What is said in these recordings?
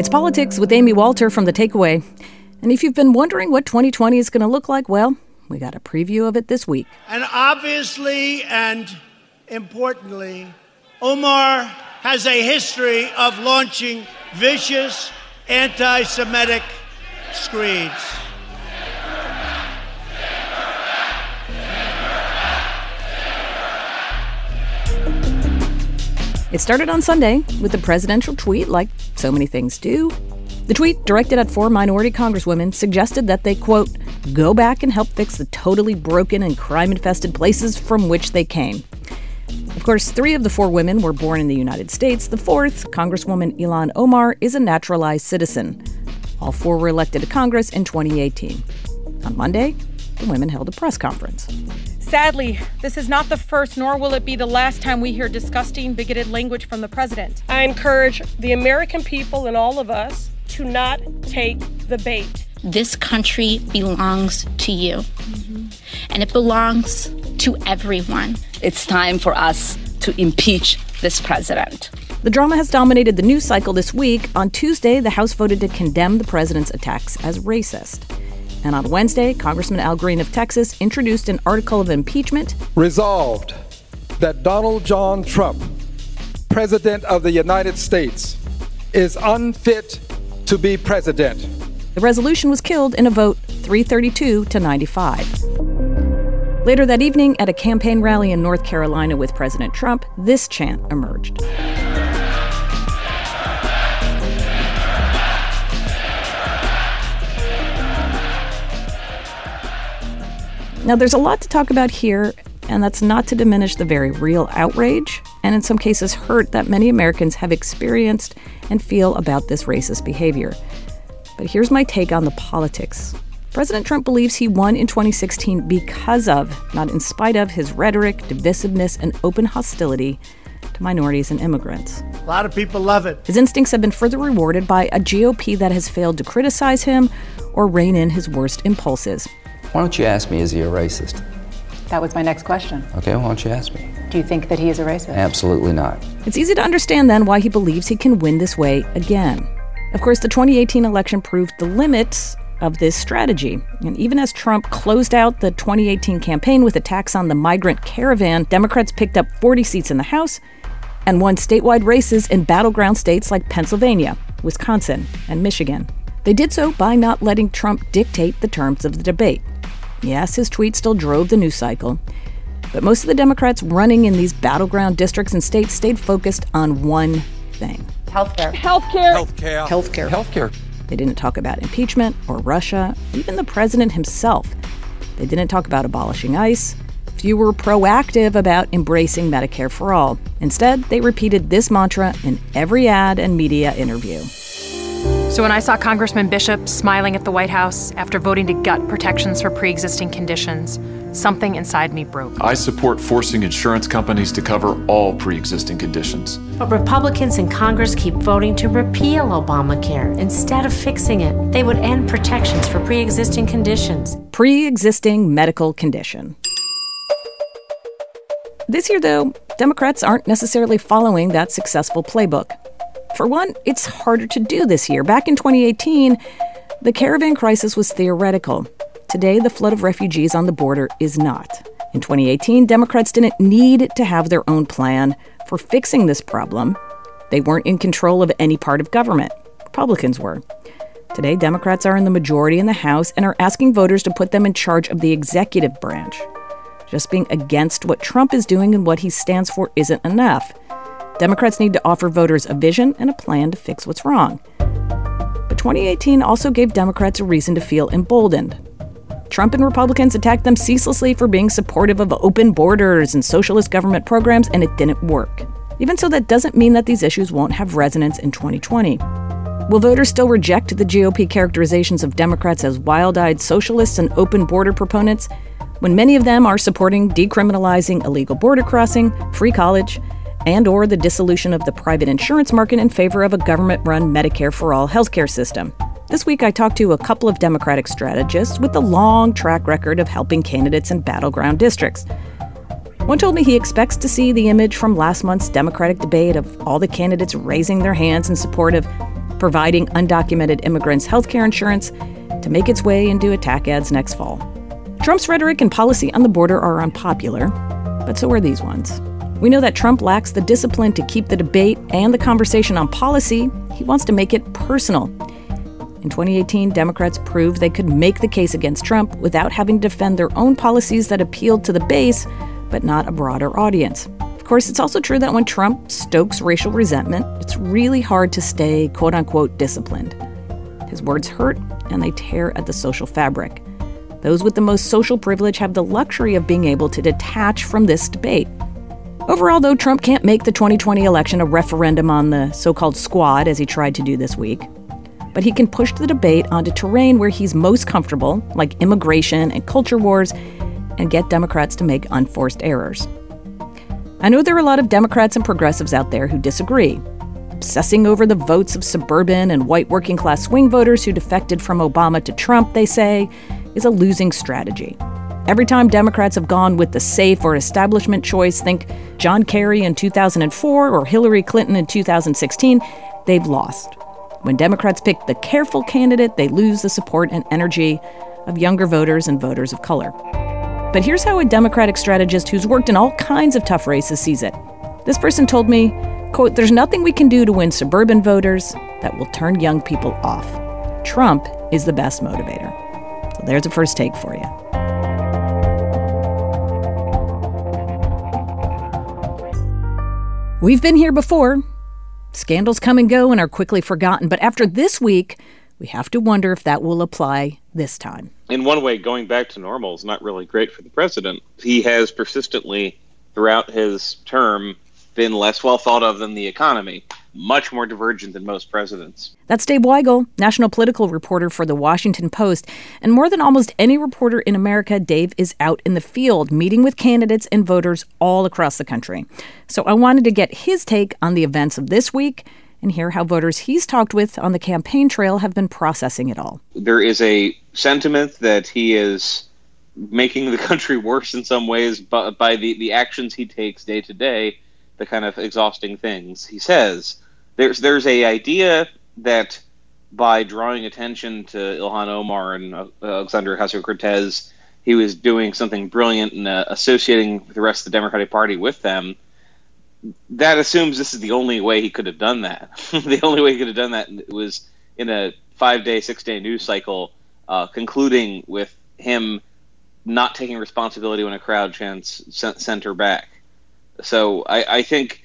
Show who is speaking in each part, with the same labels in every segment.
Speaker 1: It's Politics with Amy Walter from The Takeaway. And if you've been wondering what 2020 is going to look like, well, we got a preview of it this week.
Speaker 2: And obviously and importantly, Omar has a history of launching vicious anti Semitic screeds.
Speaker 1: It started on Sunday with a presidential tweet, like so many things do. The tweet, directed at four minority congresswomen, suggested that they, quote, go back and help fix the totally broken and crime infested places from which they came. Of course, three of the four women were born in the United States. The fourth, Congresswoman Ilhan Omar, is a naturalized citizen. All four were elected to Congress in 2018. On Monday, the women held a press conference.
Speaker 3: Sadly, this is not the first, nor will it be the last time we hear disgusting, bigoted language from the president.
Speaker 4: I encourage the American people and all of us to not take the bait.
Speaker 5: This country belongs to you, mm-hmm. and it belongs to everyone.
Speaker 6: It's time for us to impeach this president.
Speaker 1: The drama has dominated the news cycle this week. On Tuesday, the House voted to condemn the president's attacks as racist. And on Wednesday, Congressman Al Green of Texas introduced an article of impeachment.
Speaker 7: Resolved that Donald John Trump, President of the United States, is unfit to be president.
Speaker 1: The resolution was killed in a vote 332 to 95. Later that evening, at a campaign rally in North Carolina with President Trump, this chant emerged. Now, there's a lot to talk about here, and that's not to diminish the very real outrage, and in some cases, hurt that many Americans have experienced and feel about this racist behavior. But here's my take on the politics. President Trump believes he won in 2016 because of, not in spite of, his rhetoric, divisiveness, and open hostility to minorities and immigrants.
Speaker 2: A lot of people love it.
Speaker 1: His instincts have been further rewarded by a GOP that has failed to criticize him or rein in his worst impulses.
Speaker 8: Why don't you ask me, is he a racist?
Speaker 9: That was my next question.
Speaker 8: Okay, why don't you ask me?
Speaker 9: Do you think that he is a racist?
Speaker 8: Absolutely not.
Speaker 1: It's easy to understand then why he believes he can win this way again. Of course, the 2018 election proved the limits of this strategy. And even as Trump closed out the 2018 campaign with attacks on the migrant caravan, Democrats picked up 40 seats in the House and won statewide races in battleground states like Pennsylvania, Wisconsin, and Michigan. They did so by not letting Trump dictate the terms of the debate. Yes, his tweet still drove the news cycle, but most of the Democrats running in these battleground districts and states stayed focused on one thing
Speaker 9: healthcare.
Speaker 4: Healthcare.
Speaker 7: Healthcare.
Speaker 9: Healthcare.
Speaker 8: Healthcare.
Speaker 1: They didn't talk about impeachment or Russia, even the president himself. They didn't talk about abolishing ICE. Few were proactive about embracing Medicare for all. Instead, they repeated this mantra in every ad and media interview.
Speaker 3: So when I saw Congressman Bishop smiling at the White House after voting to gut protections for pre existing conditions, something inside me broke.
Speaker 10: I support forcing insurance companies to cover all pre existing conditions.
Speaker 11: But Republicans in Congress keep voting to repeal Obamacare instead of fixing it. They would end protections for pre existing conditions.
Speaker 1: Pre existing medical condition. This year, though, Democrats aren't necessarily following that successful playbook. For one, it's harder to do this year. Back in 2018, the caravan crisis was theoretical. Today, the flood of refugees on the border is not. In 2018, Democrats didn't need to have their own plan for fixing this problem. They weren't in control of any part of government. Republicans were. Today, Democrats are in the majority in the House and are asking voters to put them in charge of the executive branch. Just being against what Trump is doing and what he stands for isn't enough. Democrats need to offer voters a vision and a plan to fix what's wrong. But 2018 also gave Democrats a reason to feel emboldened. Trump and Republicans attacked them ceaselessly for being supportive of open borders and socialist government programs, and it didn't work. Even so, that doesn't mean that these issues won't have resonance in 2020. Will voters still reject the GOP characterizations of Democrats as wild eyed socialists and open border proponents when many of them are supporting decriminalizing illegal border crossing, free college, and or the dissolution of the private insurance market in favor of a government-run Medicare for all healthcare system. This week I talked to a couple of Democratic strategists with a long track record of helping candidates in battleground districts. One told me he expects to see the image from last month's Democratic debate of all the candidates raising their hands in support of providing undocumented immigrants health care insurance to make its way into attack ads next fall. Trump's rhetoric and policy on the border are unpopular, but so are these ones. We know that Trump lacks the discipline to keep the debate and the conversation on policy. He wants to make it personal. In 2018, Democrats proved they could make the case against Trump without having to defend their own policies that appealed to the base, but not a broader audience. Of course, it's also true that when Trump stokes racial resentment, it's really hard to stay quote unquote disciplined. His words hurt and they tear at the social fabric. Those with the most social privilege have the luxury of being able to detach from this debate. Overall, though, Trump can't make the 2020 election a referendum on the so called squad as he tried to do this week. But he can push the debate onto terrain where he's most comfortable, like immigration and culture wars, and get Democrats to make unforced errors. I know there are a lot of Democrats and progressives out there who disagree, obsessing over the votes of suburban and white working class swing voters who defected from Obama to Trump, they say, is a losing strategy. Every time Democrats have gone with the safe or establishment choice, think John Kerry in 2004 or Hillary Clinton in 2016, they've lost. When Democrats pick the careful candidate, they lose the support and energy of younger voters and voters of color. But here's how a Democratic strategist who's worked in all kinds of tough races sees it. This person told me, quote, there's nothing we can do to win suburban voters that will turn young people off. Trump is the best motivator. So there's a first take for you. We've been here before. Scandals come and go and are quickly forgotten, but after this week, we have to wonder if that will apply this time.
Speaker 12: In one way, going back to normal is not really great for the president. He has persistently, throughout his term, been less well thought of than the economy, much more divergent than most presidents.
Speaker 1: That's Dave Weigel, national political reporter for The Washington Post. And more than almost any reporter in America, Dave is out in the field, meeting with candidates and voters all across the country. So I wanted to get his take on the events of this week and hear how voters he's talked with on the campaign trail have been processing it all.
Speaker 12: There is a sentiment that he is making the country worse in some ways by, by the, the actions he takes day to day the kind of exhausting things he says. There's there's a idea that by drawing attention to Ilhan Omar and uh, Alexandria Ocasio Cortez, he was doing something brilliant and uh, associating the rest of the Democratic Party with them. That assumes this is the only way he could have done that. the only way he could have done that was in a five day, six day news cycle, uh, concluding with him not taking responsibility when a crowd chants sent her back. So I, I think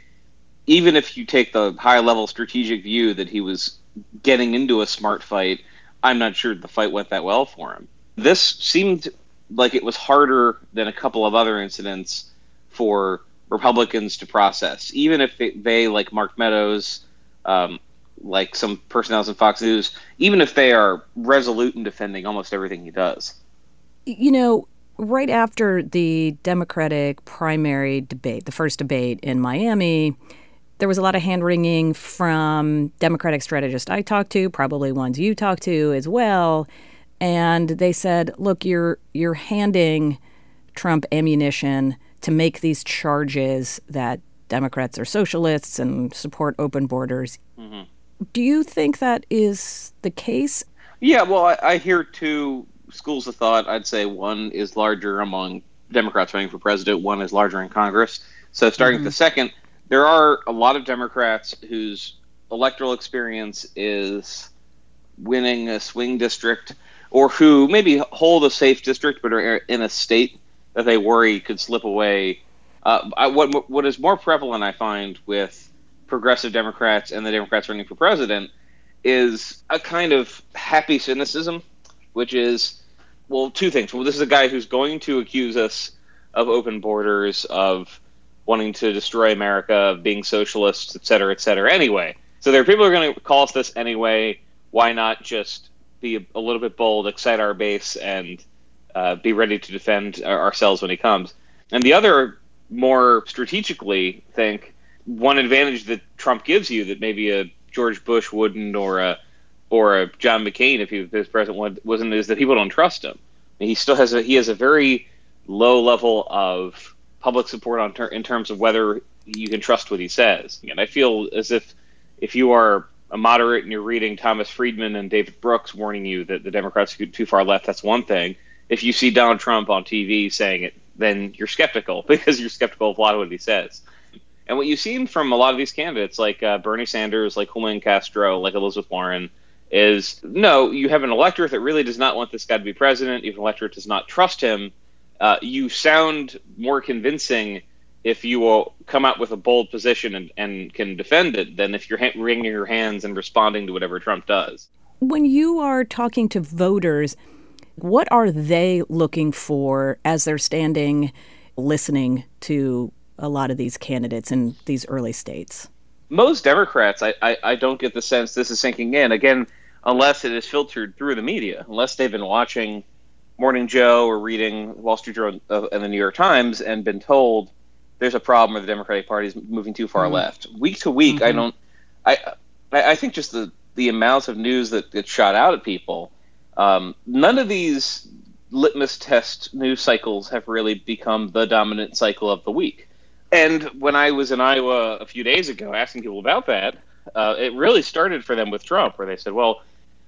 Speaker 12: even if you take the high level strategic view that he was getting into a smart fight, I'm not sure the fight went that well for him. This seemed like it was harder than a couple of other incidents for Republicans to process, even if they, they like Mark Meadows, um, like some personalities in Fox News, even if they are resolute in defending almost everything he does.
Speaker 1: You know, right after the Democratic primary debate, the first debate in Miami, there was a lot of hand wringing from Democratic strategists I talked to, probably ones you talked to as well, and they said, "Look, you're you're handing Trump ammunition to make these charges that Democrats are socialists and support open borders." Mm-hmm. Do you think that is the case?
Speaker 12: Yeah, well, I, I hear two schools of thought. I'd say one is larger among Democrats running for president, one is larger in Congress. So, starting mm-hmm. with the second, there are a lot of Democrats whose electoral experience is winning a swing district or who maybe hold a safe district but are in a state that they worry could slip away. Uh, I, what what is more prevalent, I find, with progressive Democrats and the Democrats running for president is a kind of happy cynicism, which is well, two things. Well, this is a guy who's going to accuse us of open borders, of wanting to destroy America, of being socialists, et cetera, et cetera. Anyway, so there are people who are going to call us this anyway. Why not just be a, little bit bold, excite our base, and uh, be ready to defend ourselves when he comes? And the other, more strategically, think one advantage that Trump gives you that maybe a George Bush wouldn't, or a or a John McCain if he was president wasn't is that people don't trust him. He still has a he has a very low level of public support on ter- in terms of whether you can trust what he says. And I feel as if if you are a moderate and you're reading Thomas Friedman and David Brooks warning you that the Democrats are too far left, that's one thing. If you see Donald Trump on TV saying it, then you're skeptical because you're skeptical of a lot of what he says. And what you've seen from a lot of these candidates, like uh, Bernie Sanders, like Julian Castro, like Elizabeth Warren, is no, you have an electorate that really does not want this guy to be president. You have an electorate does not trust him. Uh, you sound more convincing if you will come out with a bold position and, and can defend it than if you're ha- wringing your hands and responding to whatever Trump does.
Speaker 1: When you are talking to voters, what are they looking for as they're standing listening to a lot of these candidates in these early states?
Speaker 12: Most Democrats, I, I, I don't get the sense this is sinking in. Again, unless it is filtered through the media, unless they've been watching Morning Joe or reading Wall Street Journal uh, and the New York Times and been told there's a problem where the Democratic Party is moving too far mm-hmm. left. Week to week, mm-hmm. I don't. I I think just the the amounts of news that gets shot out at people. Um, none of these litmus test news cycles have really become the dominant cycle of the week. And when I was in Iowa a few days ago asking people about that, uh, it really started for them with Trump, where they said, well,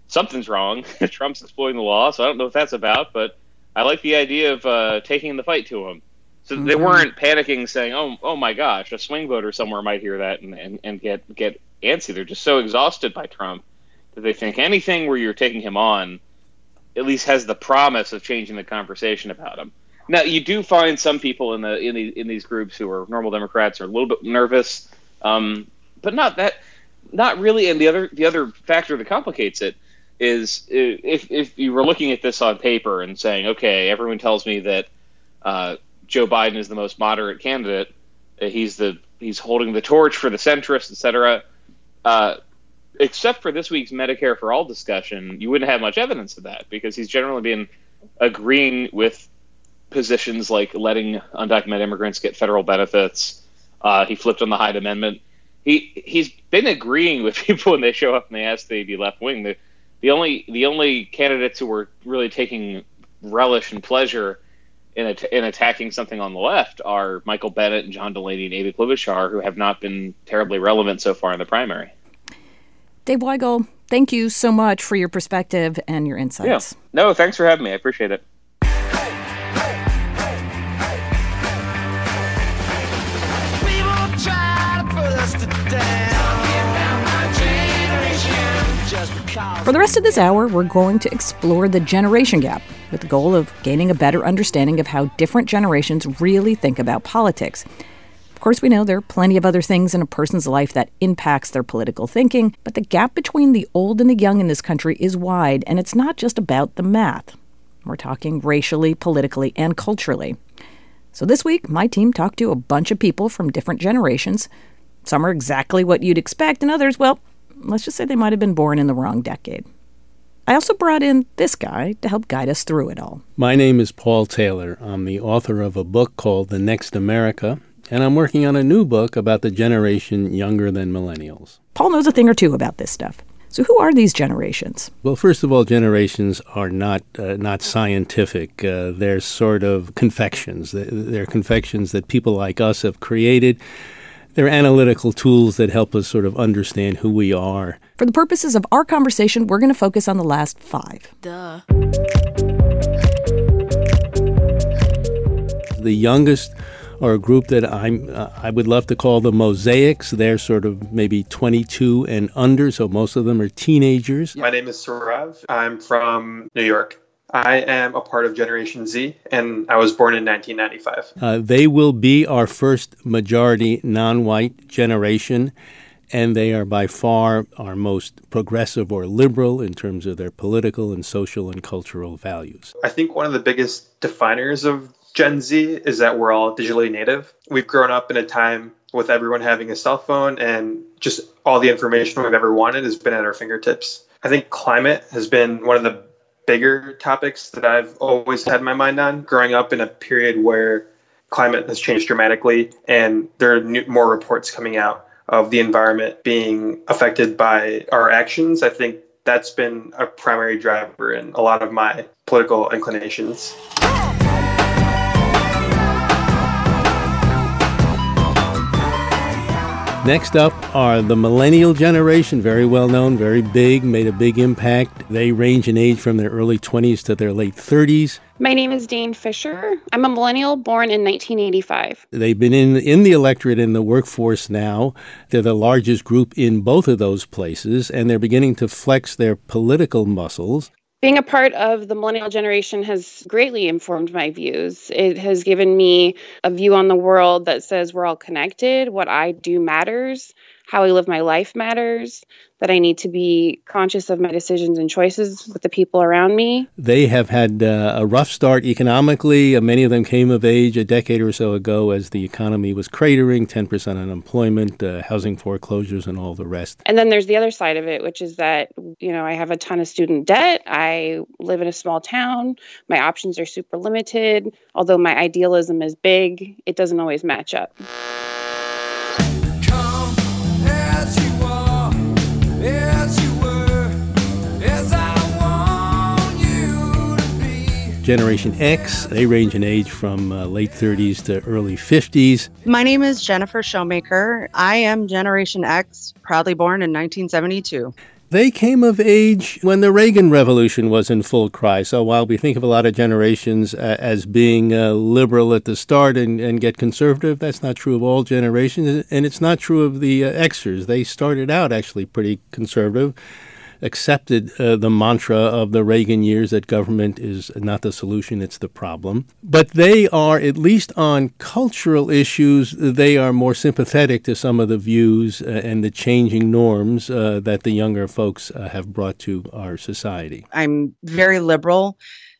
Speaker 12: something's wrong. Trump's exploiting the law, so I don't know what that's about, but I like the idea of uh, taking the fight to him. So mm-hmm. they weren't panicking, saying, "Oh, oh my gosh, a swing voter somewhere might hear that and, and, and get get antsy." They're just so exhausted by Trump that they think anything where you're taking him on at least has the promise of changing the conversation about him. Now, you do find some people in the in the in these groups who are normal Democrats are a little bit nervous, um, but not that, not really. And the other the other factor that complicates it is if if you were looking at this on paper and saying, okay, everyone tells me that uh, Joe Biden is the most moderate candidate, he's the he's holding the torch for the centrists, etc. Uh, except for this week's Medicare for All discussion, you wouldn't have much evidence of that because he's generally been agreeing with positions like letting undocumented immigrants get federal benefits. Uh, he flipped on the Hyde Amendment. He he's been agreeing with people when they show up and they ask they be left wing. The only the only candidates who were really taking relish and pleasure in, at- in attacking something on the left are Michael Bennet and John Delaney and Amy Klobuchar, who have not been terribly relevant so far in the primary.
Speaker 1: Dave Weigel, thank you so much for your perspective and your insights.
Speaker 12: Yeah. No, thanks for having me. I appreciate it.
Speaker 1: For the rest of this hour, we're going to explore the generation gap with the goal of gaining a better understanding of how different generations really think about politics. Of course, we know there are plenty of other things in a person's life that impacts their political thinking, but the gap between the old and the young in this country is wide, and it's not just about the math. We're talking racially, politically, and culturally. So this week, my team talked to a bunch of people from different generations. Some are exactly what you'd expect, and others, well, let's just say they might have been born in the wrong decade. I also brought in this guy to help guide us through it all.
Speaker 13: My name is Paul Taylor. I'm the author of a book called The Next America, and I'm working on a new book about the generation younger than millennials.
Speaker 1: Paul knows a thing or two about this stuff. So, who are these generations?
Speaker 13: Well, first of all, generations are not uh, not scientific. Uh, they're sort of confections. They're confections that people like us have created they're analytical tools that help us sort of understand who we are.
Speaker 1: For the purposes of our conversation, we're going to focus on the last five.
Speaker 5: Duh.
Speaker 13: The youngest are a group that I'm uh, I would love to call the mosaics. They're sort of maybe 22 and under, so most of them are teenagers.
Speaker 14: My name is Surav. I'm from New York. I am a part of Generation Z, and I was born in 1995.
Speaker 13: Uh, they will be our first majority non white generation, and they are by far our most progressive or liberal in terms of their political and social and cultural values.
Speaker 14: I think one of the biggest definers of Gen Z is that we're all digitally native. We've grown up in a time with everyone having a cell phone, and just all the information we've ever wanted has been at our fingertips. I think climate has been one of the bigger topics that I've always had my mind on. Growing up in a period where climate has changed dramatically, and there are new, more reports coming out of the environment being affected by our actions, I think that's been a primary driver in a lot of my political inclinations.
Speaker 13: Next up are the millennial generation, very well known, very big, made a big impact. They range in age from their early 20s to their late 30s.
Speaker 15: My name is Dane Fisher. I'm a millennial born in 1985.
Speaker 13: They've been in, in the electorate in the workforce now. They're the largest group in both of those places, and they're beginning to flex their political muscles.
Speaker 15: Being a part of the millennial generation has greatly informed my views. It has given me a view on the world that says we're all connected, what I do matters, how I live my life matters, that I need to be conscious of my decisions and choices with the people around me.
Speaker 13: They have had uh, a rough start economically. Uh, many of them came of age a decade or so ago as the economy was cratering 10% unemployment, uh, housing foreclosures, and all the rest.
Speaker 15: And then there's the other side of it, which is that, you know, I have a ton of student debt. I live in a small town. My options are super limited. Although my idealism is big, it doesn't always match up.
Speaker 13: Generation X, they range in age from uh, late 30s to early 50s.
Speaker 16: My name is Jennifer Showmaker. I am Generation X, proudly born in 1972.
Speaker 13: They came of age when the Reagan Revolution was in full cry. So while we think of a lot of generations uh, as being uh, liberal at the start and, and get conservative, that's not true of all generations. And it's not true of the uh, Xers. They started out actually pretty conservative accepted uh, the mantra of the Reagan years that government is not the solution, it's the problem. But they are, at least on cultural issues, they are more sympathetic to some of the views uh, and the changing norms uh, that the younger folks uh, have brought to our society.
Speaker 16: I'm very liberal.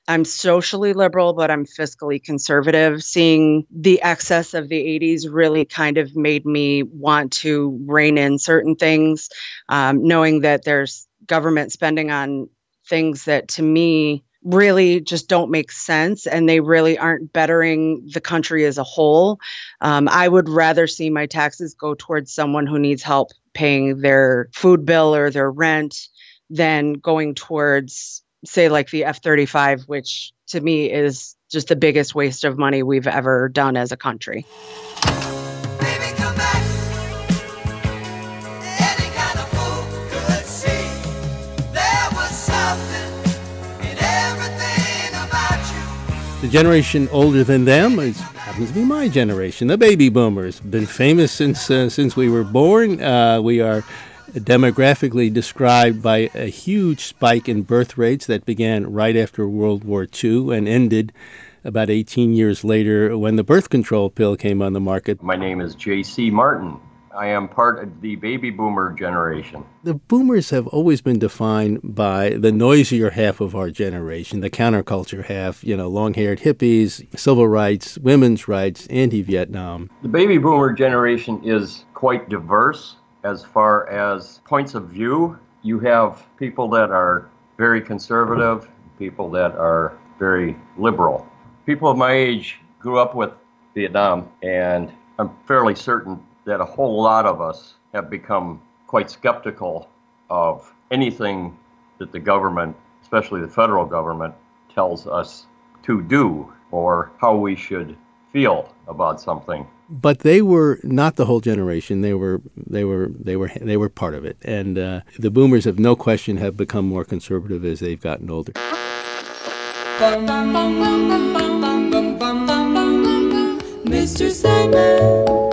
Speaker 16: I'm socially liberal, but I'm fiscally conservative. Seeing the excess of the 80s really kind of made me want to rein in certain things, um, knowing that there's government spending on things that to me really just don't make sense and they really aren't bettering the country as a whole. Um, I would rather see my taxes go towards someone who needs help paying their food bill or their rent than going towards, say, like the F 35, which to me is just the biggest waste of money we've ever done as a country.
Speaker 13: The generation older than them is, happens to be my generation, the baby boomers. Been famous since uh, since we were born. Uh, we are demographically described by a huge spike in birth rates that began right after World War II and ended about 18 years later when the birth control pill came on the market.
Speaker 17: My name is J.C. Martin. I am part of the baby boomer generation.
Speaker 13: The boomers have always been defined by the noisier half of our generation, the counterculture half, you know, long haired hippies, civil rights, women's rights, anti Vietnam.
Speaker 17: The baby boomer generation is quite diverse as far as points of view. You have people that are very conservative, people that are very liberal. People of my age grew up with Vietnam, and I'm fairly certain that a whole lot of us have become quite skeptical of anything that the government, especially the federal government, tells us to do or how we should feel about something.
Speaker 13: But they were not the whole generation. They were they were they were they were part of it. And uh, the boomers, have no question, have become more conservative as they've gotten older. Mr. Sandman.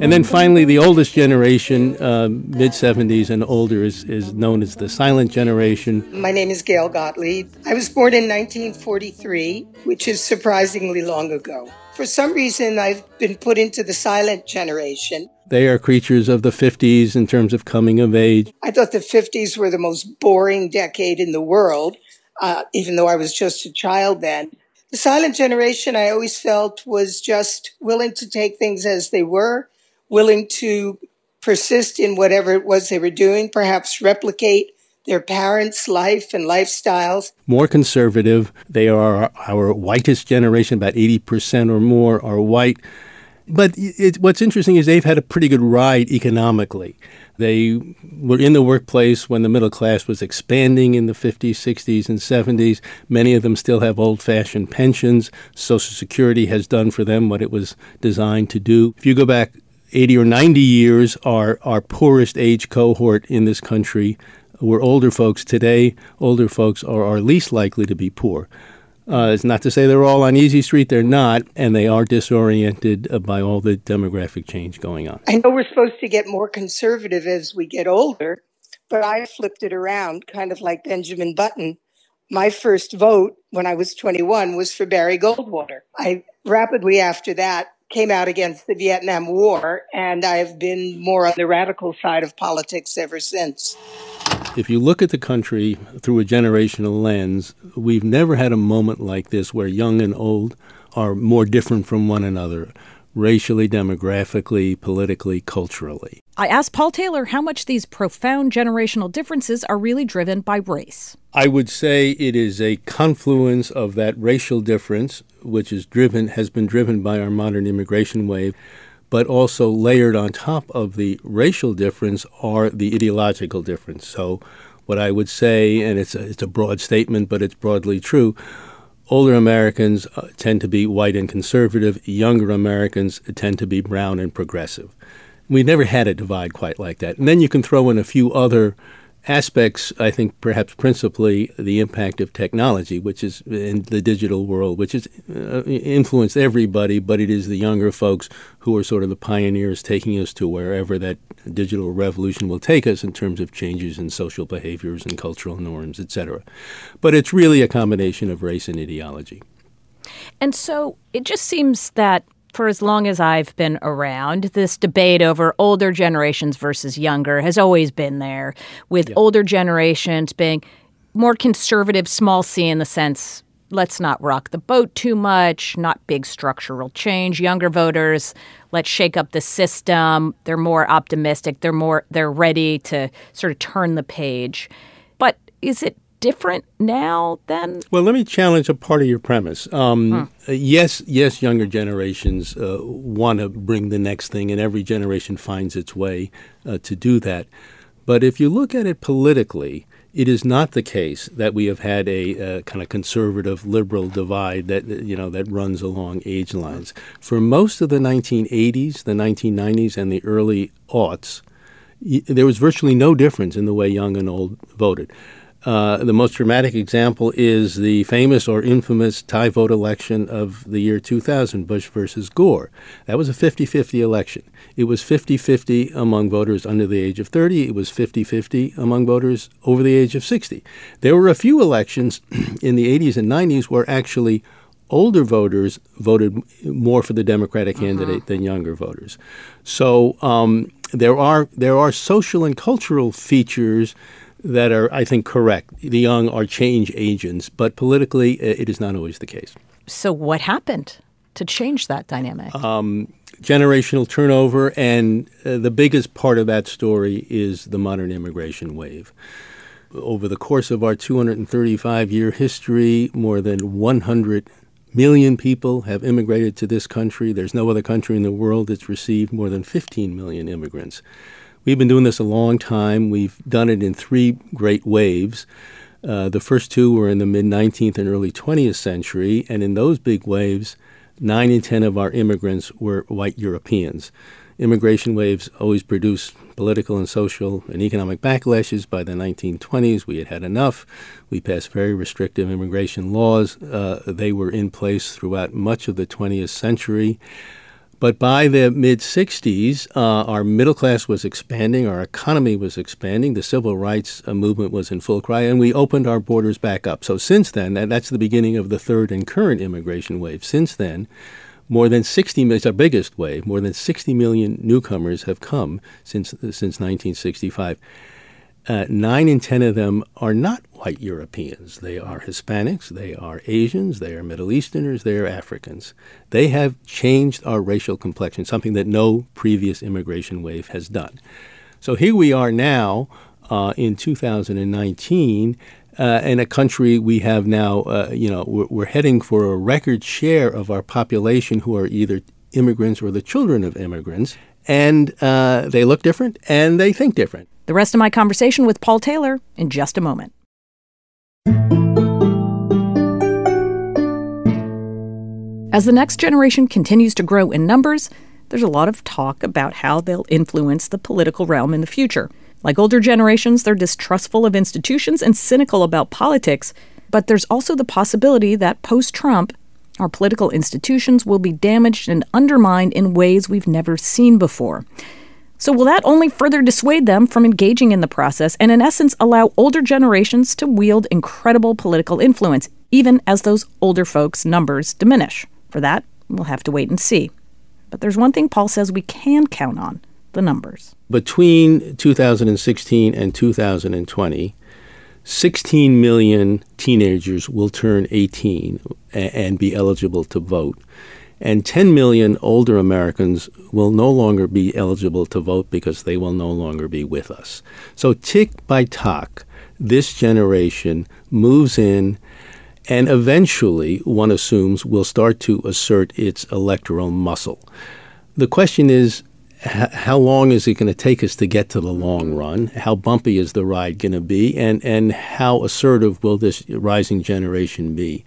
Speaker 13: And then finally, the oldest generation, uh, mid 70s and older, is, is known as the silent generation.
Speaker 18: My name is Gail Gottlieb. I was born in 1943, which is surprisingly long ago. For some reason, I've been put into the silent generation.
Speaker 13: They are creatures of the 50s in terms of coming of age.
Speaker 18: I thought the 50s were the most boring decade in the world, uh, even though I was just a child then. The silent generation, I always felt, was just willing to take things as they were willing to persist in whatever it was they were doing, perhaps replicate their parents' life and lifestyles.
Speaker 13: More conservative. They are our whitest generation, about 80% or more are white. But it, what's interesting is they've had a pretty good ride economically. They were in the workplace when the middle class was expanding in the 50s, 60s, and 70s. Many of them still have old fashioned pensions. Social Security has done for them what it was designed to do. If you go back 80 or 90 years, are our poorest age cohort in this country were older folks. Today, older folks are, are least likely to be poor. Uh, it's not to say they're all on easy street. They're not, and they are disoriented uh, by all the demographic change going on.
Speaker 18: I know we're supposed to get more conservative as we get older, but I flipped it around, kind of like Benjamin Button. My first vote when I was 21 was for Barry Goldwater. I rapidly after that came out against the Vietnam War, and I've been more on the radical side of politics ever since.
Speaker 13: If you look at the country through a generational lens, we've never had a moment like this where young and old are more different from one another racially, demographically, politically, culturally.
Speaker 1: I asked Paul Taylor how much these profound generational differences are really driven by race.
Speaker 13: I would say it is a confluence of that racial difference, which is driven has been driven by our modern immigration wave, but also layered on top of the racial difference are the ideological difference. So, what I would say, and it's a, it's a broad statement, but it's broadly true. Older Americans uh, tend to be white and conservative. Younger Americans tend to be brown and progressive. We never had a divide quite like that. And then you can throw in a few other aspects, I think perhaps principally the impact of technology, which is in the digital world, which has uh, influenced everybody, but it is the younger folks who are sort of the pioneers taking us to wherever that digital revolution will take us in terms of changes in social behaviors and cultural norms, etc. But it's really a combination of race and ideology.
Speaker 1: And so it just seems that for as long as I've been around, this debate over older generations versus younger has always been there, with older generations being more conservative, small c in the sense let's not rock the boat too much, not big structural change. Younger voters, let's shake up the system. They're more optimistic. They're more they're ready to sort of turn the page. But is it different now than?
Speaker 13: Well, let me challenge a part of your premise. Um, hmm. uh, yes, yes, younger generations uh, want to bring the next thing, and every generation finds its way uh, to do that. But if you look at it politically, it is not the case that we have had a kind of conservative liberal divide that you know that runs along age lines. For most of the 1980s, the 1990s, and the early aughts, there was virtually no difference in the way young and old voted. Uh, the most dramatic example is the famous or infamous tie vote election of the year 2000, Bush versus Gore. That was a 50 50 election. It was 50 50 among voters under the age of 30, it was 50 50 among voters over the age of 60. There were a few elections in the 80s and 90s where actually older voters voted more for the Democratic uh-huh. candidate than younger voters. So um, there are there are social and cultural features that are, I think, correct. The young are change agents, but politically, it is not always the case.
Speaker 1: So, what happened to change that dynamic?
Speaker 13: Um, generational turnover, and uh, the biggest part of that story is the modern immigration wave. Over the course of our 235 year history, more than 100 million people have immigrated to this country. There's no other country in the world that's received more than 15 million immigrants. We've been doing this a long time. We've done it in three great waves. Uh, the first two were in the mid 19th and early 20th century, and in those big waves, nine in 10 of our immigrants were white Europeans. Immigration waves always produce political and social and economic backlashes. By the 1920s, we had had enough. We passed very restrictive immigration laws. Uh, they were in place throughout much of the 20th century. But by the mid 60s, uh, our middle class was expanding, our economy was expanding, the civil rights uh, movement was in full cry, and we opened our borders back up. So since then, and that's the beginning of the third and current immigration wave. Since then, more than 60 million, it's our biggest wave, more than 60 million newcomers have come since, since 1965 uh, nine in ten of them are not white Europeans. They are Hispanics, they are Asians, they are Middle Easterners, they are Africans. They have changed our racial complexion, something that no previous immigration wave has done. So here we are now uh, in 2019. Uh, in a country we have now, uh, you know, we're, we're heading for a record share of our population who are either immigrants or the children of immigrants. And uh, they look different and they think different.
Speaker 1: The rest of my conversation with Paul Taylor in just a moment. As the next generation continues to grow in numbers, there's a lot of talk about how they'll influence the political realm in the future. Like older generations, they're distrustful of institutions and cynical about politics, but there's also the possibility that post Trump, our political institutions will be damaged and undermined in ways we've never seen before. So, will that only further dissuade them from engaging in the process and, in essence, allow older generations to wield incredible political influence, even as those older folks' numbers diminish? For that, we'll have to wait and see. But there's one thing Paul says we can count on the numbers.
Speaker 13: Between 2016 and 2020, 16 million teenagers will turn 18 and be eligible to vote. And 10 million older Americans will no longer be eligible to vote because they will no longer be with us. So, tick by tock, this generation moves in and eventually, one assumes, will start to assert its electoral muscle. The question is how long is it going to take us to get to the long run? How bumpy is the ride going to be? And, and how assertive will this rising generation be?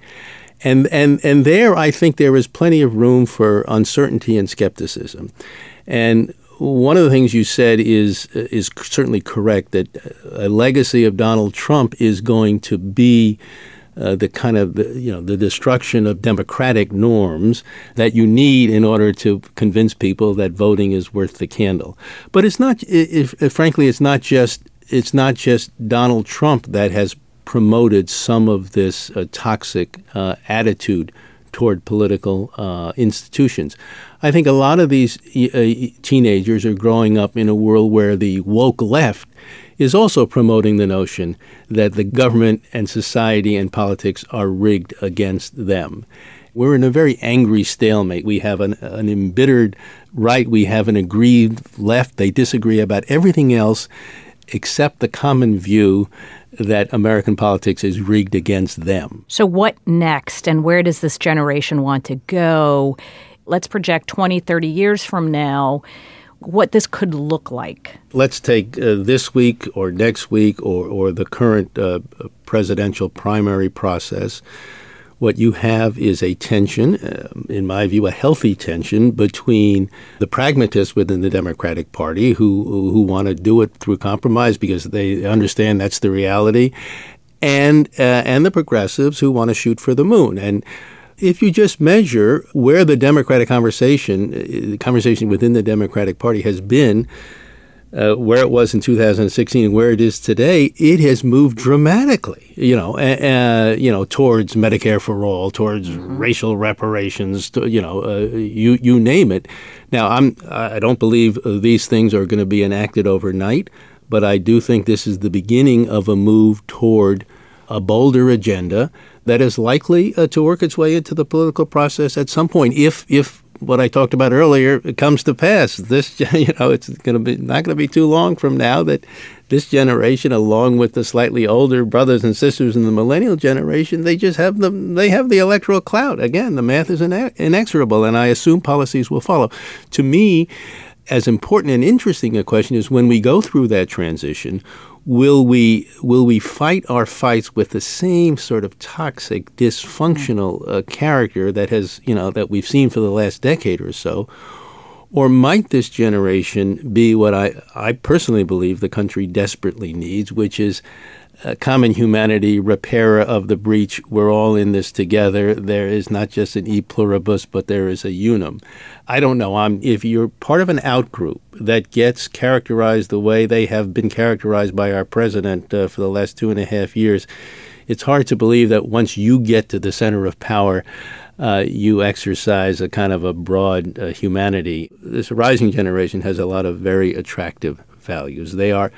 Speaker 13: And, and, and there, I think there is plenty of room for uncertainty and skepticism. And one of the things you said is is certainly correct that a legacy of Donald Trump is going to be uh, the kind of the, you know the destruction of democratic norms that you need in order to convince people that voting is worth the candle. But it's not. If, if, frankly, it's not just it's not just Donald Trump that has promoted some of this uh, toxic uh, attitude toward political uh, institutions. I think a lot of these uh, teenagers are growing up in a world where the woke left is also promoting the notion that the government and society and politics are rigged against them. We're in a very angry stalemate. We have an, an embittered right, we have an aggrieved left. They disagree about everything else except the common view that American politics is rigged against them.
Speaker 1: So, what next, and where does this generation want to go? Let's project 20, 30 years from now what this could look like.
Speaker 13: Let's take uh, this week or next week or, or the current uh, presidential primary process. What you have is a tension, uh, in my view, a healthy tension between the pragmatists within the Democratic Party who, who want to do it through compromise because they understand that's the reality, and, uh, and the progressives who want to shoot for the moon. And if you just measure where the Democratic conversation, the conversation within the Democratic Party has been, uh, where it was in 2016 and where it is today, it has moved dramatically. You know, uh, you know, towards Medicare for all, towards mm-hmm. racial reparations. To, you know, uh, you you name it. Now, I'm I don't believe these things are going to be enacted overnight, but I do think this is the beginning of a move toward a bolder agenda that is likely uh, to work its way into the political process at some point if if what I talked about earlier comes to pass. This, you know, it's going to be not going to be too long from now that this generation, along with the slightly older brothers and sisters in the millennial generation, they just have the they have the electoral clout. Again, the math is inexorable, and I assume policies will follow. To me, as important and interesting a question is when we go through that transition will we will we fight our fights with the same sort of toxic, dysfunctional uh, character that has you know that we've seen for the last decade or so, or might this generation be what I I personally believe the country desperately needs, which is common humanity, repairer of the breach. We're all in this together. There is not just an e pluribus, but there is a unum. I don't know. I'm, if you're part of an outgroup that gets characterized the way they have been characterized by our president uh, for the last two and a half years, it's hard to believe that once you get to the center of power, uh, you exercise a kind of a broad uh, humanity. This rising generation has a lot of very attractive values. They are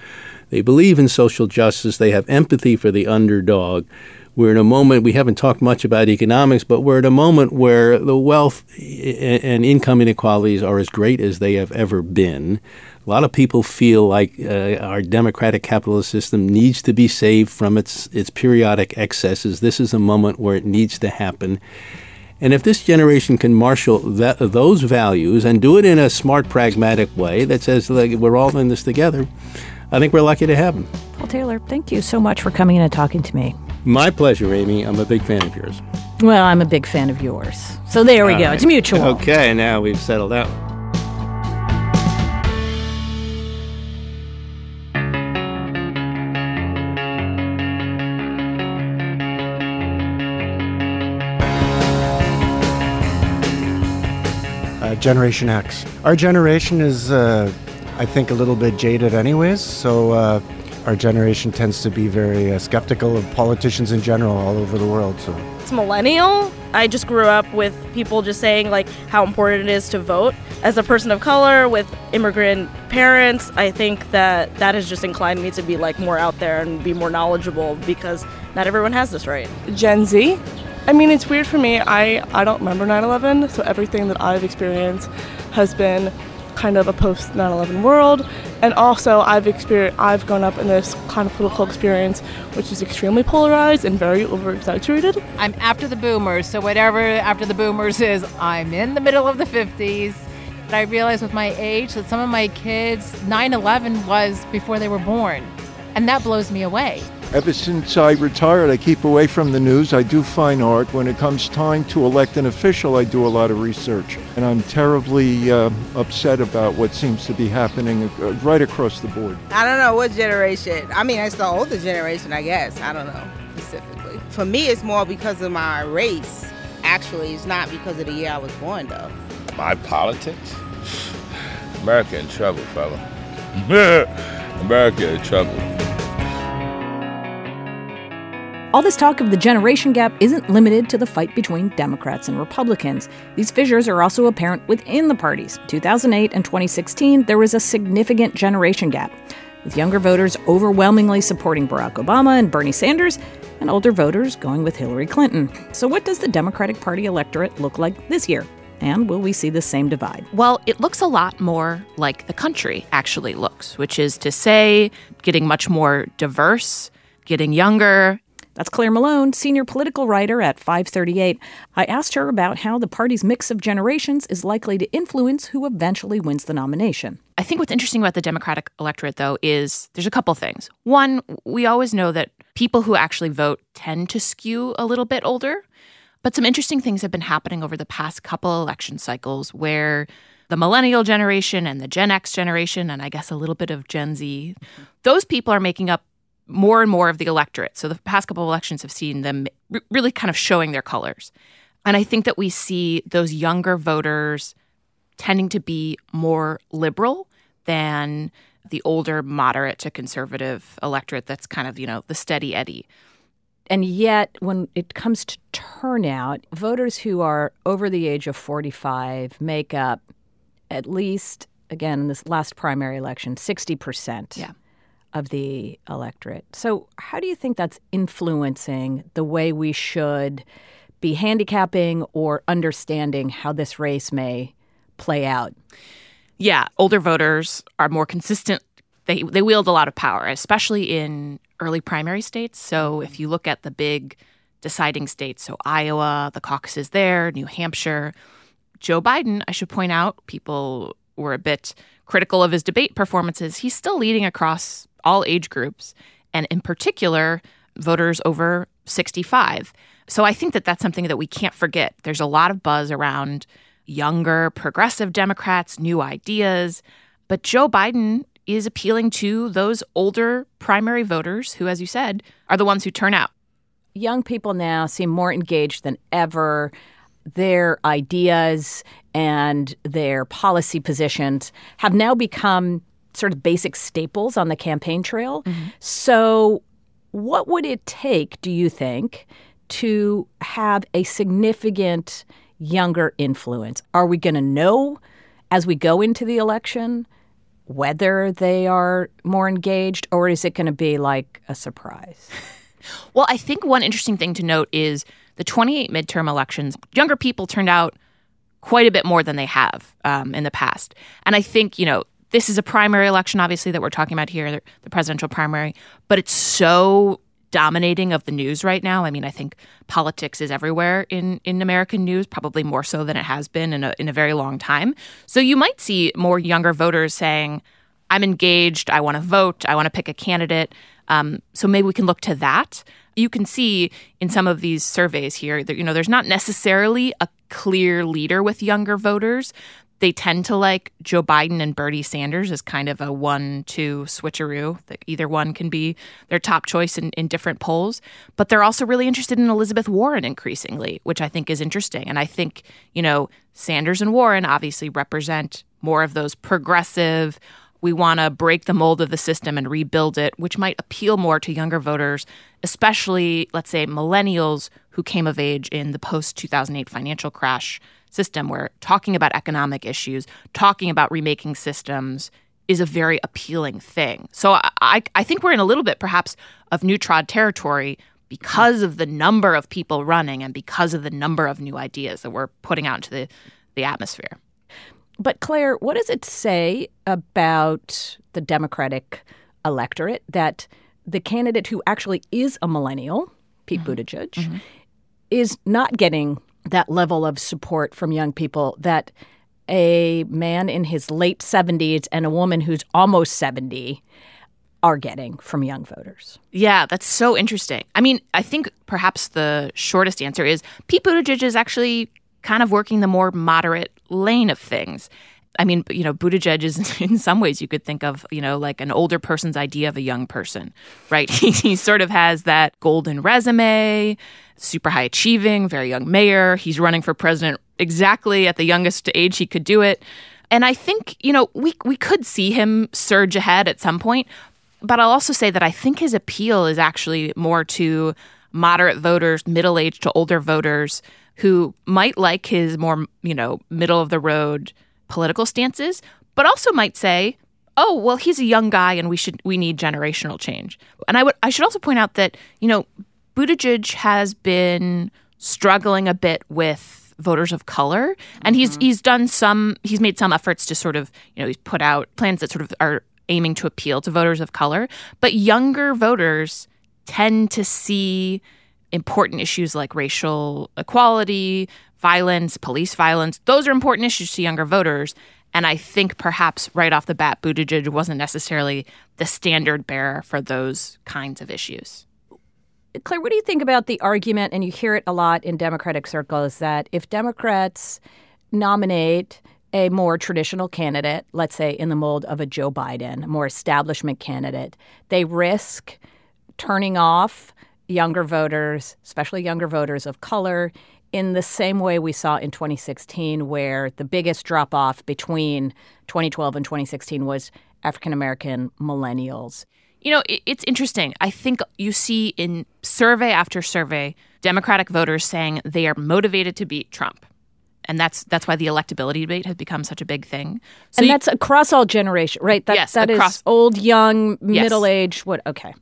Speaker 13: they believe in social justice. They have empathy for the underdog. We're in a moment, we haven't talked much about economics, but we're at a moment where the wealth and income inequalities are as great as they have ever been. A lot of people feel like uh, our democratic capitalist system needs to be saved from its, its periodic excesses. This is a moment where it needs to happen. And if this generation can marshal that, those values and do it in a smart, pragmatic way that says like, we're all in this together, I think we're lucky to have them.
Speaker 1: Paul Taylor, thank you so much for coming in and talking to me.
Speaker 13: My pleasure, Amy. I'm a big fan of yours.
Speaker 1: Well, I'm a big fan of yours. So there we
Speaker 13: All
Speaker 1: go.
Speaker 13: right.
Speaker 1: It's mutual.
Speaker 13: Okay, now we've settled out.
Speaker 19: uh, Generation X. Our generation is, uh, I think, a little bit jaded, anyways. So uh, our generation tends to be very uh, skeptical of politicians in general all over the world. So
Speaker 20: It's millennial. I just grew up with people just saying like how important it is to vote. As a person of color with immigrant parents, I think that that has just inclined me to be like more out there and be more knowledgeable because not everyone has this right.
Speaker 4: Gen Z. I mean, it's weird for me. I, I don't remember 9 11, so everything that I've experienced has been kind of a post 9 11 world. And also, I've, experienced, I've grown up in this kind of political experience which is extremely polarized and very over exaggerated.
Speaker 21: I'm after the boomers, so whatever after the boomers is, I'm in the middle of the 50s. But I realize with my age that some of my kids, 9 11 was before they were born. And that blows me away.
Speaker 22: Ever since I retired, I keep away from the news. I do fine art. When it comes time to elect an official, I do a lot of research. And I'm terribly uh, upset about what seems to be happening uh, right across the board.
Speaker 23: I don't know what generation. I mean, it's the older generation, I guess. I don't know specifically. For me, it's more because of my race. Actually, it's not because of the year I was born, though.
Speaker 24: My politics? America in trouble, fella. America in trouble.
Speaker 1: All this talk of the generation gap isn't limited to the fight between Democrats and Republicans. These fissures are also apparent within the parties. 2008 and 2016, there was a significant generation gap, with younger voters overwhelmingly supporting Barack Obama and Bernie Sanders, and older voters going with Hillary Clinton. So, what does the Democratic Party electorate look like this year? And will we see the same divide?
Speaker 25: Well, it looks a lot more like the country actually looks, which is to say, getting much more diverse, getting younger.
Speaker 1: That's Clare Malone, senior political writer at 538. I asked her about how the party's mix of generations is likely to influence who eventually wins the nomination.
Speaker 25: I think what's interesting about the Democratic electorate, though, is there's a couple things. One, we always know that people who actually vote tend to skew a little bit older. But some interesting things have been happening over the past couple election cycles where the millennial generation and the Gen X generation, and I guess a little bit of Gen Z, those people are making up more and more of the electorate. So the past couple of elections have seen them r- really kind of showing their colors. And I think that we see those younger voters tending to be more liberal than the older moderate to conservative electorate that's kind of, you know, the steady eddy.
Speaker 1: And yet, when it comes to turnout, voters who are over the age of 45 make up at least, again, in this last primary election, 60%
Speaker 25: yeah.
Speaker 1: Of the electorate. So, how do you think that's influencing the way we should be handicapping or understanding how this race may play out?
Speaker 25: Yeah, older voters are more consistent. They, they wield a lot of power, especially in early primary states. So mm-hmm. if you look at the big deciding states, so Iowa, the caucuses there, New Hampshire, Joe Biden, I should point out, people were a bit critical of his debate performances. He's still leading across all age groups, and in particular, voters over 65. So I think that that's something that we can't forget. There's a lot of buzz around younger progressive Democrats, new ideas, but Joe Biden is appealing to those older primary voters who, as you said, are the ones who turn out.
Speaker 1: Young people now seem more engaged than ever. Their ideas and their policy positions have now become sort of basic staples on the campaign trail. Mm-hmm. So, what would it take, do you think, to have a significant younger influence? Are we going to know as we go into the election whether they are more engaged, or is it going to be like a surprise?
Speaker 25: well, I think one interesting thing to note is the 28 midterm elections, younger people turned out quite a bit more than they have um, in the past. And I think, you know, this is a primary election, obviously, that we're talking about here, the presidential primary, but it's so dominating of the news right now. I mean, I think politics is everywhere in, in American news, probably more so than it has been in a, in a very long time. So you might see more younger voters saying, I'm engaged, I want to vote, I want to pick a candidate. Um, so maybe we can look to that. You can see in some of these surveys here that, you know, there's not necessarily a clear leader with younger voters, they tend to like Joe Biden and Bernie Sanders as kind of a one two switcheroo. That either one can be their top choice in, in different polls. But they're also really interested in Elizabeth Warren increasingly, which I think is interesting. And I think, you know, Sanders and Warren obviously represent more of those progressive, we want to break the mold of the system and rebuild it, which might appeal more to younger voters, especially, let's say, millennials who came of age in the post 2008 financial crash system where talking about economic issues, talking about remaking systems is a very appealing thing. So I, I think we're in a little bit perhaps of new trod territory because of the number of people running and because of the number of new ideas that we're putting out into the, the atmosphere.
Speaker 1: But Clare, what does it say about the Democratic electorate that the candidate who actually is a millennial, Pete mm-hmm. Buttigieg, mm-hmm. is not getting that level of support from young people that a man in his late 70s and a woman who's almost 70 are getting from young voters.
Speaker 25: Yeah, that's so interesting. I mean, I think perhaps the shortest answer is Pete Buttigieg is actually kind of working the more moderate lane of things. I mean, you know, Buttigieg is in some ways you could think of, you know, like an older person's idea of a young person, right? He, he sort of has that golden resume, super high achieving, very young mayor. He's running for president exactly at the youngest age he could do it. And I think, you know, we we could see him surge ahead at some point, but I'll also say that I think his appeal is actually more to moderate voters, middle-aged to older voters who might like his more, you know, middle of the road political stances, but also might say, "Oh, well, he's a young guy, and we should we need generational change." And I would I should also point out that you know Buttigieg has been struggling a bit with voters of color, and mm-hmm. he's he's done some he's made some efforts to sort of you know he's put out plans that sort of are aiming to appeal to voters of color, but younger voters tend to see important issues like racial equality, violence, police violence. Those are important issues to younger voters. And I think perhaps right off the bat, Buttigieg wasn't necessarily the standard bearer for those kinds of issues.
Speaker 1: Clare, what do you think about the argument, and you hear it a lot in Democratic circles, that if Democrats nominate a more traditional candidate, let's say in the mold of a Joe Biden, a more establishment candidate, they risk turning off younger voters, especially younger voters of color, in the same way we saw in 2016, where the biggest drop off between 2012 and 2016 was African American millennials.
Speaker 25: You know, it's interesting. I think you see in survey after survey Democratic voters saying they are motivated to beat Trump. And that's that's why the electability debate has become such a big thing.
Speaker 1: So and you, that's across all generations, right? That,
Speaker 25: yes,
Speaker 1: that
Speaker 25: across,
Speaker 1: is old, young, yes. middle age. What? Okay.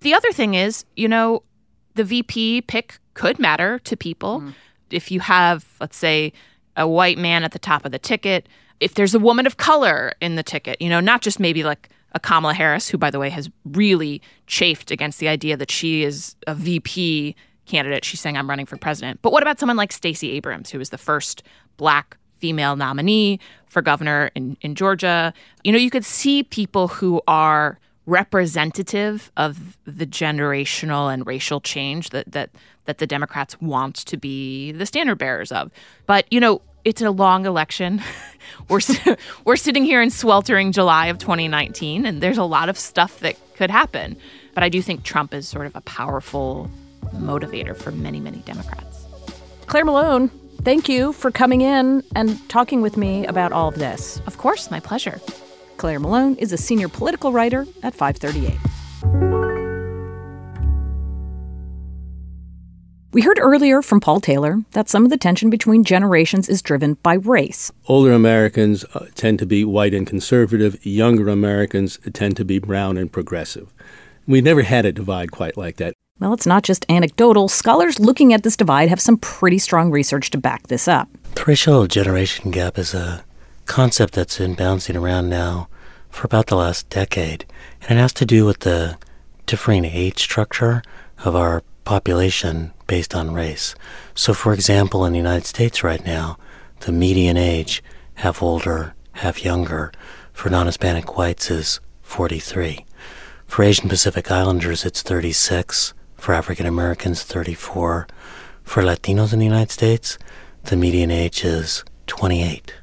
Speaker 25: The other thing is, you know, the VP pick could matter to people. Mm. If you have, let's say, a white man at the top of the ticket, if there's a woman of color in the ticket, you know, not just maybe like a Kamala Harris, who, by the way, has really chafed against the idea that she is a VP candidate. She's saying, I'm running for president. But what about someone like Stacey Abrams, who was the first black female nominee for governor in, in Georgia? You know, you could see people who are representative of the generational and racial change that that that the Democrats want to be the standard bearers of. But you know, it's a long election. we're we're sitting here in sweltering July of 2019, and there's a lot of stuff that could happen. But I do think Trump is sort of a powerful motivator for many many Democrats.
Speaker 1: Clare Malone, thank you for coming in and talking with me about all of this.
Speaker 25: Of course, my pleasure.
Speaker 1: Clare Malone is a senior political writer at 538. We heard earlier from Paul Taylor that some of the tension between generations is driven by race.
Speaker 13: Older Americans uh, tend to be white and conservative, younger Americans tend to be brown and progressive. We never had a divide quite like that.
Speaker 1: Well, it's not just anecdotal. Scholars looking at this divide have some pretty strong research to back this up.
Speaker 26: The racial generation gap is a concept that's been bouncing around now for about the last decade, and it has to do with the differing age structure of our population based on race. So, for example, in the United States right now, the median age, half older, half younger, for non Hispanic whites is 43. For Asian Pacific Islanders, it's 36. For African Americans, 34. For Latinos in the United States, the median age is 28.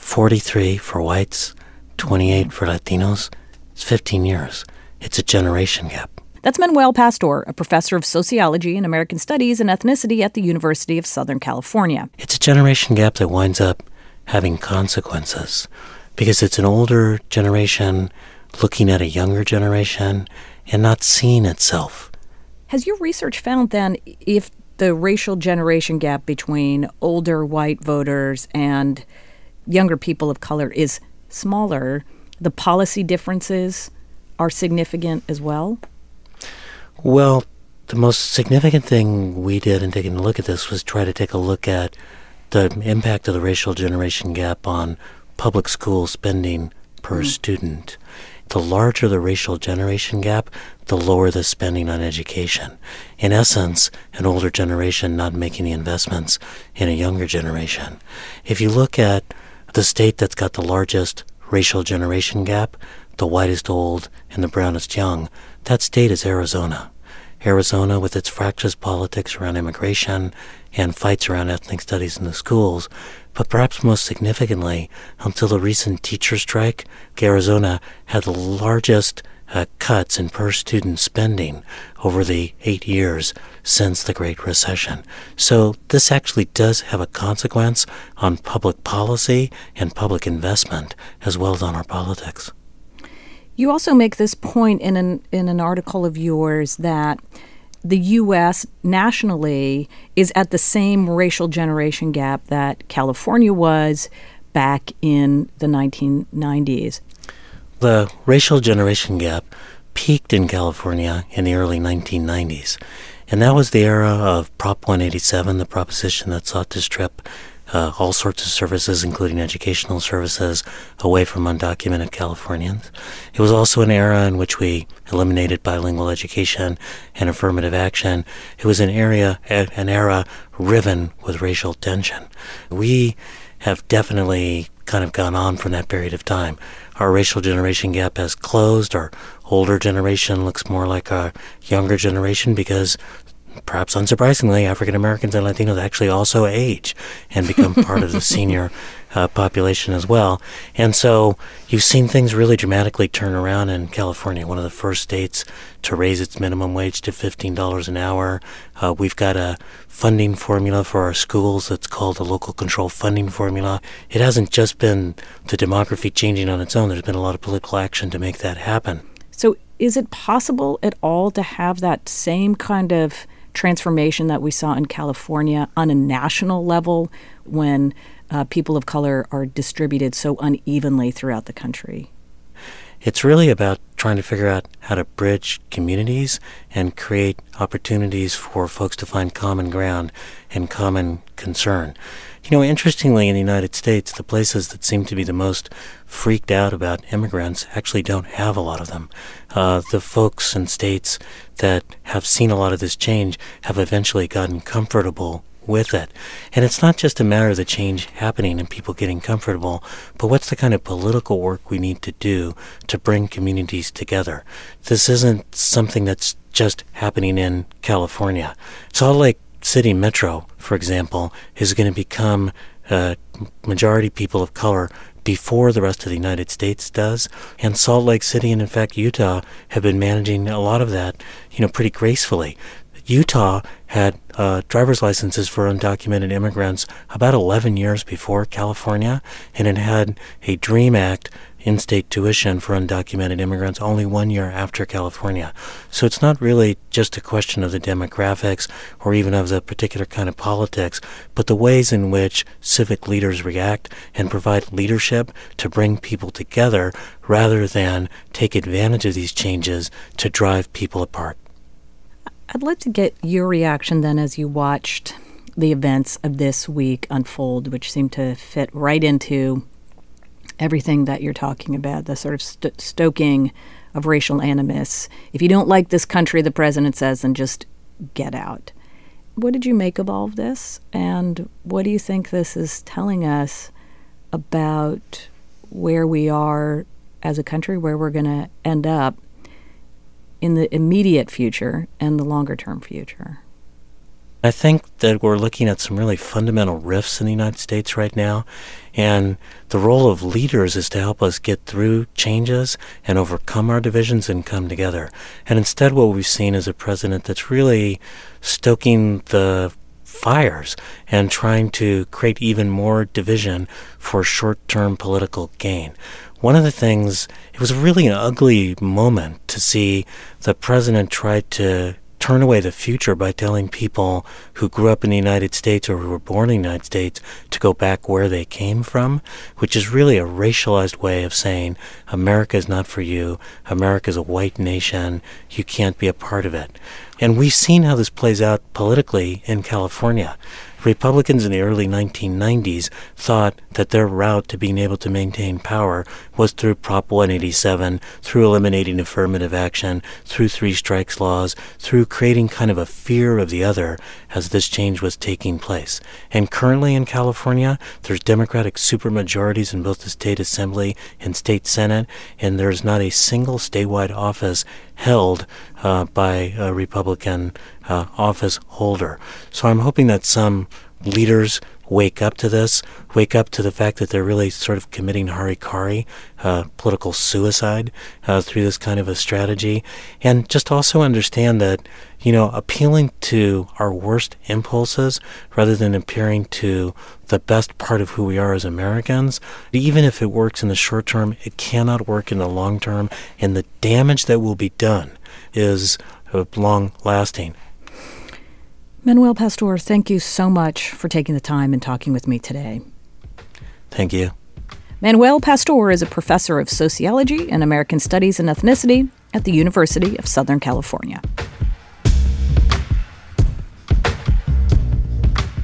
Speaker 26: 43 for whites, 28 for Latinos. It's 15 years. It's a generation gap.
Speaker 1: That's Manuel Pastor, a professor of sociology and American studies and ethnicity at the University of Southern California.
Speaker 26: It's a generation gap that winds up having consequences because it's an older generation looking at a younger generation and not seeing itself.
Speaker 1: Has your research found then if the racial generation gap between older white voters and younger people of color is smaller, the policy differences are significant as well?
Speaker 26: Well, the most significant thing we did in taking a look at this was try to take a look at the impact of the racial generation gap on public school spending per mm. student. The larger the racial generation gap, the lower the spending on education. In essence, an older generation not making the investments in a younger generation. If you look at the state that's got the largest racial generation gap, the whitest old and the brownest young, that state is Arizona. Arizona, with its fractious politics around immigration and fights around ethnic studies in the schools, but perhaps most significantly, until the recent teacher strike, Arizona had the largest uh, cuts in per student spending over the eight years since the Great Recession. So this actually does have a consequence on public policy and public investment as well as on our politics.
Speaker 1: You also make this point in an in an article of yours that the U.S. nationally is at the same racial generation gap that California was back in the 1990s.
Speaker 26: The racial generation gap peaked in California in the early 1990s. And that was the era of Prop 187, the proposition that sought to strip uh, all sorts of services, including educational services, away from undocumented Californians. It was also an era in which we eliminated bilingual education and affirmative action. It was an area, an era riven with racial tension. We have definitely kind of gone on from that period of time. Our racial generation gap has closed. Our older generation looks more like a younger generation because perhaps unsurprisingly, African Americans and Latinos actually also age and become part of the senior uh, population as well. And so you've seen things really dramatically turn around in California, one of the first states to raise its minimum wage to $15 an hour. Uh, we've got a funding formula for our schools that's called the local control funding formula. It hasn't just been the demography changing on its own, there's been a lot of political action to make that happen.
Speaker 1: So, is it possible at all to have that same kind of transformation that we saw in California on a national level when uh, people of color are distributed so unevenly throughout the country?
Speaker 26: It's really about trying to figure out how to bridge communities and create opportunities for folks to find common ground and common concern. You know, interestingly, in the United States, the places that seem to be the most freaked out about immigrants actually don't have a lot of them. Uh, the folks in states that have seen a lot of this change have eventually gotten comfortable with it. And it's not just a matter of the change happening and people getting comfortable, but what's the kind of political work we need to do to bring communities together? This isn't something that's just happening in California. Salt Lake City Metro, for example, is going to become a majority people of color before the rest of the United States does. And Salt Lake City and in fact Utah have been managing a lot of that, you know, pretty gracefully. Utah had uh, driver's licenses for undocumented immigrants about 11 years before California, and it had a DREAM Act in state tuition for undocumented immigrants only one year after California. So it's not really just a question of the demographics or even of the particular kind of politics, but the ways in which civic leaders react and provide leadership to bring people together rather than take advantage of these changes to drive people apart.
Speaker 1: I'd like to get your reaction then as you watched the events of this week unfold, which seem to fit right into everything that you're talking about, the sort of st- stoking of racial animus. If you don't like this country, the president says, then just get out. What did you make of all of this? And what do you think this is telling us about where we are as a country, where we're going to end up in the immediate future and the longer term future?
Speaker 26: I think that we're looking at some really fundamental rifts in the United States right now. And the role of leaders is to help us get through changes and overcome our divisions and come together. And instead, what we've seen is a president that's really stoking the fires and trying to create even more division for short term political gain. One of the things, it was really an ugly moment to see the president try to turn away the future by telling people who grew up in the United States or who were born in the United States to go back where they came from, which is really a racialized way of saying America is not for you, America is a white nation, you can't be a part of it. And we've seen how this plays out politically in California. Republicans in the early 1990s thought that their route to being able to maintain power was through Prop 187, through eliminating affirmative action, through three strikes laws, through creating kind of a fear of the other as this change was taking place. And currently in California, there's Democratic supermajorities in both the state assembly and state senate, and there's not a single statewide office held by a Republican uh, office holder. So I'm hoping that some leaders wake up to this, wake up to the fact that they're really sort of committing harikari, uh, political suicide, uh, through this kind of a strategy, and just also understand that, you know, appealing to our worst impulses rather than appearing to the best part of who we are as Americans, even if it works in the short term, it cannot work in the long term, and the damage that will be done is long lasting.
Speaker 1: Manuel Pastor, thank you so much for taking the time and talking with me today.
Speaker 26: Thank you.
Speaker 1: Manuel Pastor is a professor of sociology and American studies and ethnicity at the University of Southern California.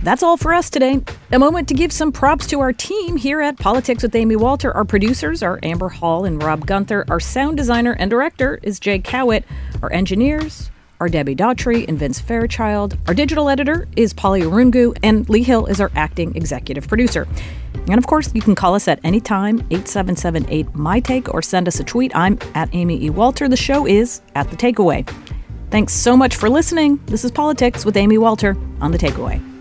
Speaker 1: That's all for us today. A moment to give some props to our team here at Politics with Amy Walter. Our producers are Amber Hall and Rob Gunther. Our sound designer and director is Jay Cowit. Our engineers are Debbie Daughtry and Vince Fairchild. Our digital editor is Polly Irungu, and Lee Hill is our acting executive producer. And of course, you can call us at any time, 8778 My Take, or send us a tweet. I'm at Amy E. Walter. The show is at The Takeaway. Thanks so much for listening. This is Politics with Amy Walter on The Takeaway.